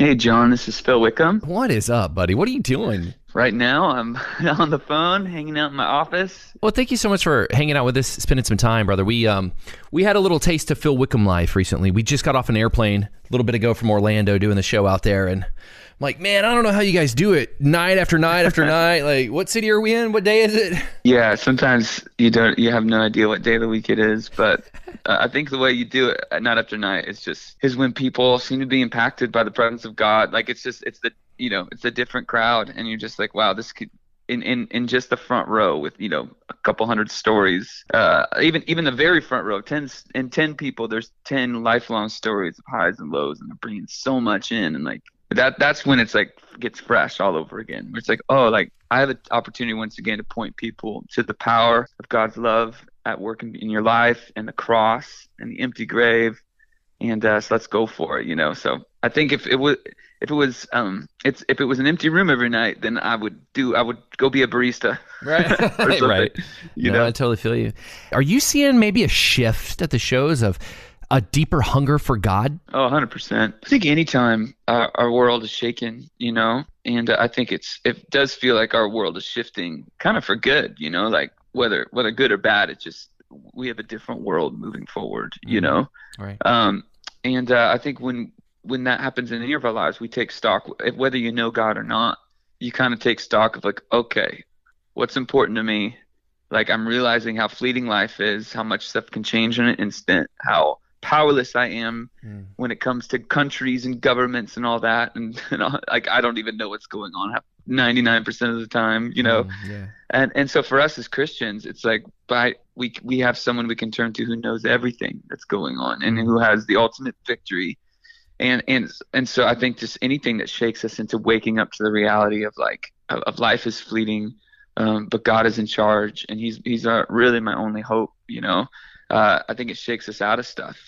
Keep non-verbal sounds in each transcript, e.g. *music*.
Hey, John, this is Phil Wickham. What is up, buddy? What are you doing? Right now, I'm *laughs* on the phone, hanging out in my office. Well, thank you so much for hanging out with us, spending some time, brother. We um we had a little taste of Phil Wickham life recently. We just got off an airplane a little bit ago from Orlando doing the show out there, and I'm like, man, I don't know how you guys do it, night after night after *laughs* night. Like, what city are we in? What day is it? Yeah, sometimes you don't, you have no idea what day of the week it is, but uh, I think the way you do it night after night is just is when people seem to be impacted by the presence of God. Like it's just it's the you know it's a different crowd, and you're just like, wow, this could in, in, in just the front row with you know a couple hundred stories uh, even even the very front row 10 and 10 people there's 10 lifelong stories of highs and lows and they're bringing so much in and like that that's when it's like gets fresh all over again. It's like oh like i have an opportunity once again to point people to the power of god's love at work in, in your life and the cross and the empty grave and uh, so let's go for it you know so i think if it was if it was um it's if it was an empty room every night then i would do i would go be a barista Right, *laughs* or right. you no, know I totally feel you. Are you seeing maybe a shift at the shows of a deeper hunger for God? Oh, 100%. I think anytime our, our world is shaken, you know, and uh, I think it's it does feel like our world is shifting kind of for good, you know, like whether whether good or bad, it's just we have a different world moving forward, you Mhm. know. Right. Um, and uh, I think when when that happens in any of our lives, we take stock, whether you know God or not, you kind of take stock of like, okay, what's important to me? Like I'm realizing how fleeting life is, how much stuff can change in an instant, how powerless I am Mm. when it comes to countries and governments and all that, and, *laughs* and all, like I don't even know what's going on 99% of the time, you know. Mm, yeah. And and so for us as Christians, it's like by we we have someone we can turn to who knows everything that's going on and who has the ultimate victory. And and and so I think just anything that shakes us into waking up to the reality of like of, of life is fleeting, um, but God is in charge and He's He's uh, really my only hope. You know, uh, I think it shakes us out of stuff.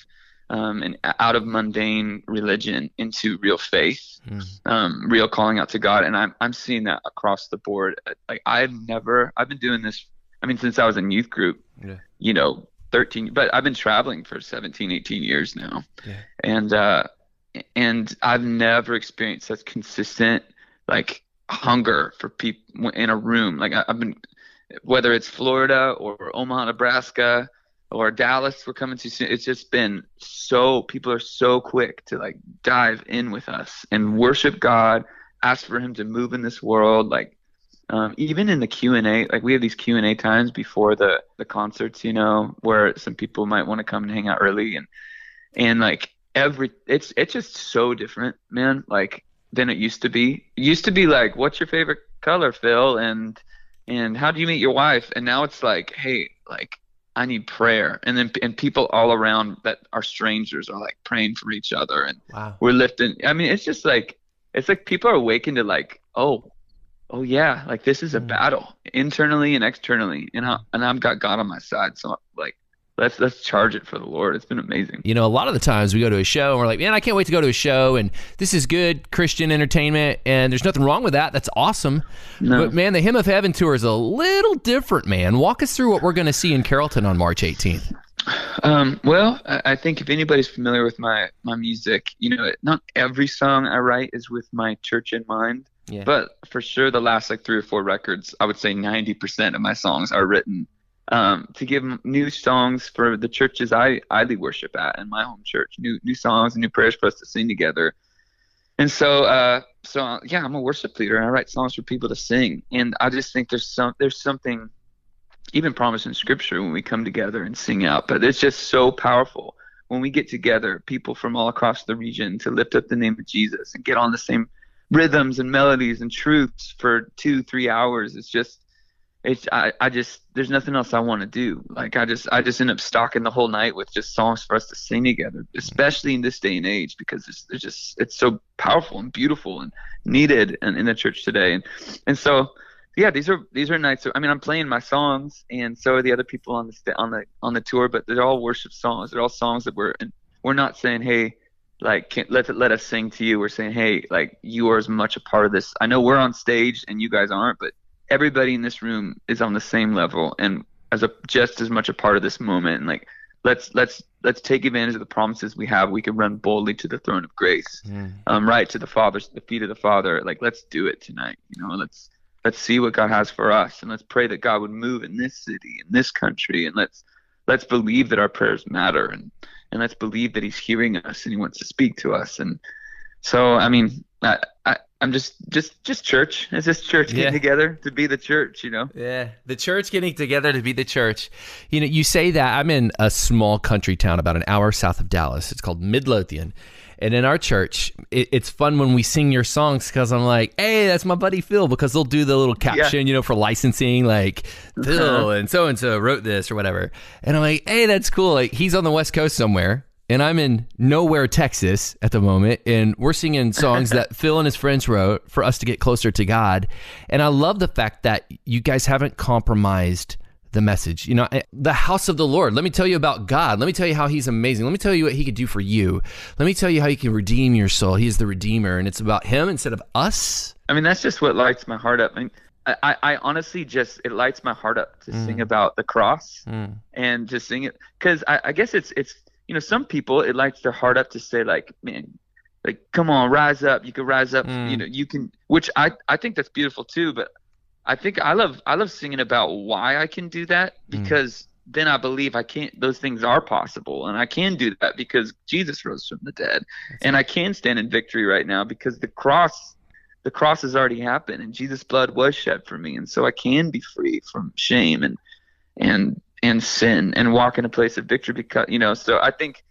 Um, and out of mundane religion into real faith, Mm. um, real calling out to God, and I'm I'm seeing that across the board. Like I've never, I've been doing this. I mean, since I was in youth group, Yeah. you know, 13. But I've been traveling for 17, 18 years now, Yeah. and uh, and I've never experienced such consistent like hunger for people in a room. Like I, I've been, whether it's Florida or Omaha, Nebraska. Or Dallas, we're coming to soon. It's just been so people are so quick to like dive in with us and worship God, ask for Him to move in this world. Like um, even in the Q and A, like we have these Q and A times before the the concerts, you know, where some people might want to come and hang out early, and and like every it's it's just so different, man. Like than it used to be. It used to be like, what's your favorite color, Phil, and and how do you meet your wife? And now it's like, hey, like I need prayer, and then and people all around that are strangers are like praying for each other, and Wow. we're lifting. I mean, it's just like it's like people are awakened to like, oh, oh yeah, like this is a Mm. battle internally and externally, and I, and I've got God on my side, so like let's let's charge it for the Lord. It's been amazing. You know, a lot of the times we go to a show and we're like, man, I can't wait to go to a show, and this is good Christian entertainment, and there's nothing wrong with that. That's awesome. No. But man, the Hymn of Heaven tour is a little different, man. Walk us through what we're going to see in Carrollton on March 18th. Um, well, I, I think if anybody's familiar with my my music, you know, not every song I write is with my church in mind. Yeah. But for sure, the last like three or four records, I would say 90% of my songs are written um, to give new songs for the churches I I lead worship at in my home church. New new songs and new prayers for us to sing together. And so, uh, so yeah, I'm a worship leader and I write songs for people to sing. And I just think there's some there's something even promised in Scripture when we come together and sing out. But it's just so powerful when we get together, people from all across the region, to lift up the name of Jesus and get on the same rhythms and melodies and truths for two, three hours. It's just, it's I, I just there's nothing else I want to do. Like I just I just end up stalking the whole night with just songs for us to sing together, especially in this day and age because it's, it's just it's so powerful and beautiful and needed and in the church today. And and so yeah, these are these are nights. I mean, I'm playing my songs, and so are the other people on the on the on the tour. But they're all worship songs. They're all songs that we're and we're not saying, hey, like can, let let us sing to you. We're saying, hey, like you are as much a part of this. I know we're on stage and you guys aren't, but everybody in this room is on the same level and as a just as much a part of this moment. And like let's let's let's take advantage of the promises we have. We can run boldly to the throne of grace, Mm. um, right to the Father's, the feet of the Father. Like, let's do it tonight. You know, let's let's see what God has for us, and let's pray that God would move in this city, in this country, and let's let's believe that our prayers matter, and and let's believe that He's hearing us and He wants to speak to us. And so, I mean, I, I I'm just just just church. It's just church getting Yeah. together to be the church. You know. Yeah, the church getting together to be the church. You know, you say that I'm in a small country town about an hour south of Dallas. It's called Midlothian. And in our church, it, it's fun when we sing your songs because I'm like, hey, that's my buddy Phil, because they'll do the little caption, you know, for licensing, like Phil and so and so wrote this or whatever. And I'm like, hey, that's cool. Like he's on the West Coast somewhere. And I'm in nowhere, Texas at the moment. And we're singing songs that *laughs* Phil and his friends wrote for us to get closer to God. And I love the fact that you guys haven't compromised the message. You know, the house of the Lord. Let me tell you about God. Let me tell you how he's amazing. Let me tell you what he could do for you. Let me tell you how he can redeem your soul. He is the redeemer. And it's about him instead of us. I mean, that's just what lights my heart up. I, mean, I, I honestly just it lights my heart up to sing about the cross and to sing it because I, I guess it's it's you know some people it lights their heart up to say like man like come on rise up you can rise up Mm. you know you can which I I think that's beautiful too but I think I love I love singing about why I can do that mm. because then I believe I can't those things are possible and I can do that because Jesus rose from the dead. And I can stand in victory right now because the cross the cross has already happened and Jesus blood was shed for me. And so I can be free from shame and and and sin and walk in a place of victory because you know so I think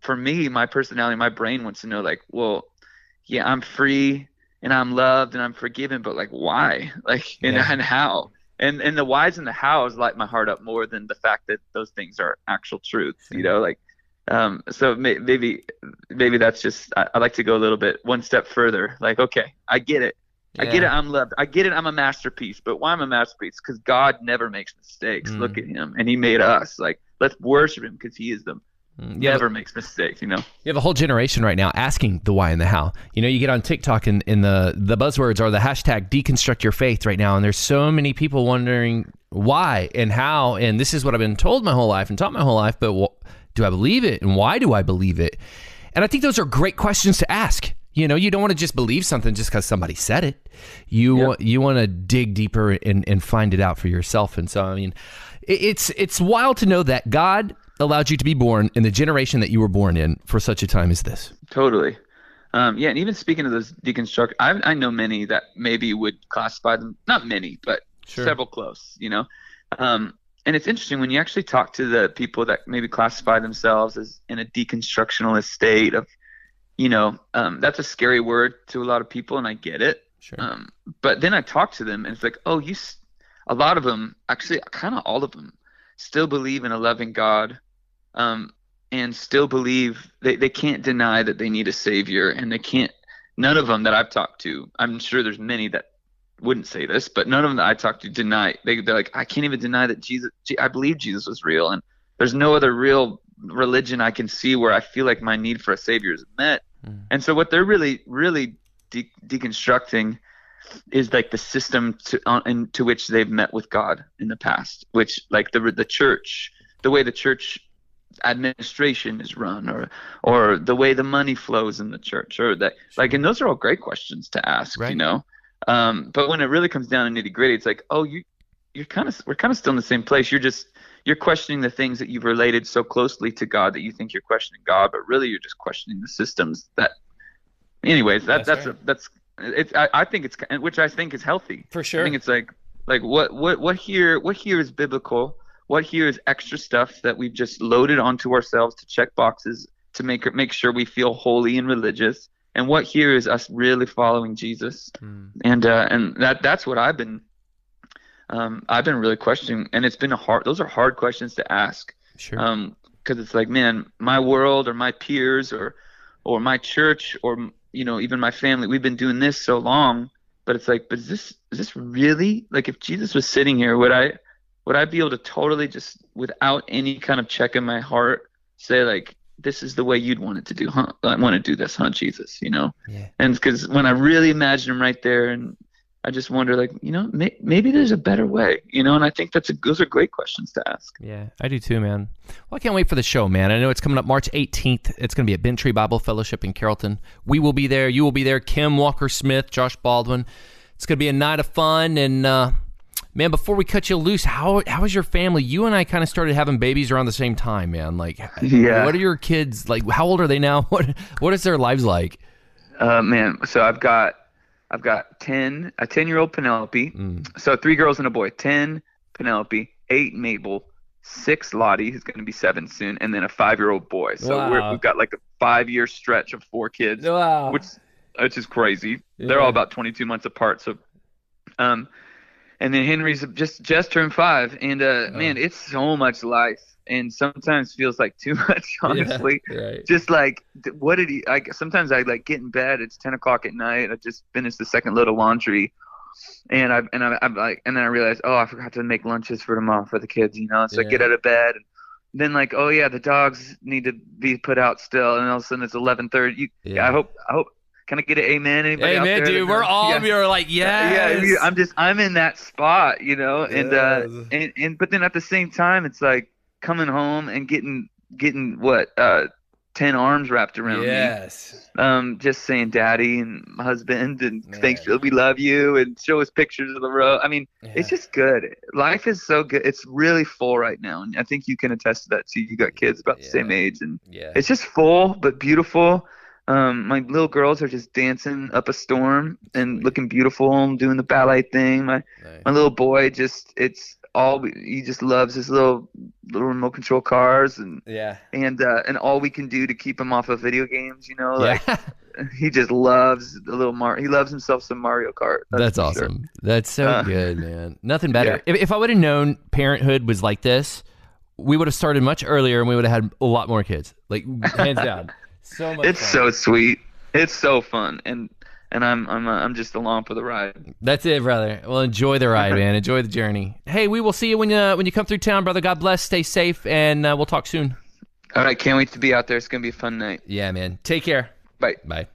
for me my personality my brain wants to know like well yeah I'm free and I'm loved and I'm forgiven but like why like and, Yeah. and how and and the whys and the hows light my heart up more than the fact that those things are actual truths you know like um so may, maybe maybe that's just I, I like to go a little bit one step further like okay I get it I get it. I'm loved. I get it. I'm a masterpiece. But why I'm a masterpiece? Because God never makes mistakes. Mm. Look at Him, and He made us. Like let's worship Him because He is the Mm, yeah, never makes mistakes. You know. You have a whole generation right now asking the why and the how. You know, you get on TikTok and, and the the buzzwords are the hashtag deconstruct your faith right now, and there's so many people wondering why and how, and this is what I've been told my whole life and taught my whole life, but wh- do I believe it, and why do I believe it? And I think those are great questions to ask. You know, you don't want to just believe something just because somebody said it. You Yep. wa- you want to dig deeper and, and find it out for yourself. And so, I mean, it, it's it's wild to know that God allowed you to be born in the generation that you were born in for such a time as this. Totally. Um, yeah, and even speaking of those deconstruct, I, I know many that maybe would classify them. Not many, but Sure. several close. You know. Um, and it's interesting when you actually talk to the people that maybe classify themselves as in a deconstructionalist state of, you know, um, that's a scary word to a lot of people, and I get it. Sure. Um, but then I talk to them, and it's like, oh, you. S-, a lot of them, actually, kind of all of them, still believe in a loving God, um, and still believe they they can't deny that they need a savior, and they can't. None of them that I've talked to, I'm sure there's many that wouldn't say this, but none of them that I talked to deny. They they're like, I can't even deny that Jesus. I believe Jesus was real, and there's no other real religion I can see where I feel like my need for a savior is met. Mm. And so what they're really really de- deconstructing is like the system to on, into which they've met with God in the past, which like the the church, the way the church administration is run, or or the way the money flows in the church, or that like, and those are all great questions to ask, Right. you know. Um, but when it really comes down to nitty gritty, it's like, oh, you you're kind of we're kind of still in the same place. You're just you're questioning the things that you've related so closely to God that you think you're questioning God, but really you're just questioning the systems that. Anyways, that That's that's right. a, that's it's I, I think it's which I think is healthy. For sure I think it's like like what what what here what here is biblical. What here is extra stuff that we've just loaded onto ourselves to check boxes to make make sure we feel holy and religious. And what here is us really following Jesus. Mm. And uh, and that that's what I've been um, I've been really questioning. And it's been a hard. Those are hard questions to ask Sure. um because it's like man my world or my peers or or my church or you know even my family we've been doing this so long but it's like but is this is this really like if jesus was sitting here would i would i be able to totally just without any kind of check in my heart say like this is the way you'd want it to do huh i want to do this huh jesus you know yeah. and because when I really imagine him right there, and I just wonder, like, you know, may, maybe there's a better way, you know. And I think that's a, those are great questions to ask. Yeah, I do too, man. Well, I can't wait for the show, man. I know it's coming up March 18th. It's going to be at Bent Tree Bible Fellowship in Carrollton. We will be there. You will be there. Kim Walker Smith, Josh Baldwin. It's going to be a night of fun. And uh, man, before we cut you loose, how how is your family? You and I kind of started having babies around the same time, man. Like, Yeah. what are your kids like? How old are they now? *laughs* What what is their lives like? Uh, man, so I've got I've got ten a ten year old Penelope, Mm. so three girls and a boy. Ten Penelope, eight Mabel, six Lottie, who's going to be seven soon, and then a five year old boy. So we're, Wow. we've got like a five year stretch of four kids, Wow. which which is crazy. They're all about twenty two months apart. So, um, and then Henry's just just turned five, and uh, Oh. man, it's so much life, and sometimes feels like too *laughs* much, honestly right. just like what did he like sometimes i like get in bed it's 10 o'clock at night i just finished the second load of laundry and i and I, i'm like and then i realized oh i forgot to make lunches for tomorrow for the kids you know so i get out of bed and then like oh yeah the dogs need to be put out still and all of a sudden it's 11:30 you Yeah. i hope i hope can i get an amen anybody Hey out there dude, we're knows? all yeah. of you are like, yeah, yes. you- I'm just I'm in that spot, you know, and uh, and and but then at the same time, it's like coming home and getting getting what uh, ten arms wrapped around yes. me, Yes. um, just saying daddy and husband and Yeah. thanks, we love you, and show us pictures of the road. I mean, Yeah. it's just good. Life is so good. It's really full right now, and I think you can attest to that too. You got kids about the same age, and yeah. it's just full but beautiful. Um, my little girls are just dancing up a storm and looking beautiful and doing the ballet thing. My Nice. my little boy just it's all he just loves his little little remote control cars and yeah. and uh, and all we can do to keep him off of video games. You know, like yeah. *laughs* he just loves the little Mar. He loves himself some Mario Kart. That's sure. awesome. That's so Uh, good, man. Nothing better. If, if I would have known parenthood was like this, we would have started much earlier and we would have had a lot more kids. Like hands down. So much. It's fun. so sweet. It's so fun, and and I'm I'm uh, I'm just along for the ride. That's it, brother. Well, enjoy the ride, man. *laughs* Enjoy the journey. Hey, we will see you when you when you come through town, brother. God bless. Stay safe, and uh, we'll talk soon. All right, can't wait to be out there. It's gonna be a fun night. Yeah, man. Take care. Bye. Bye.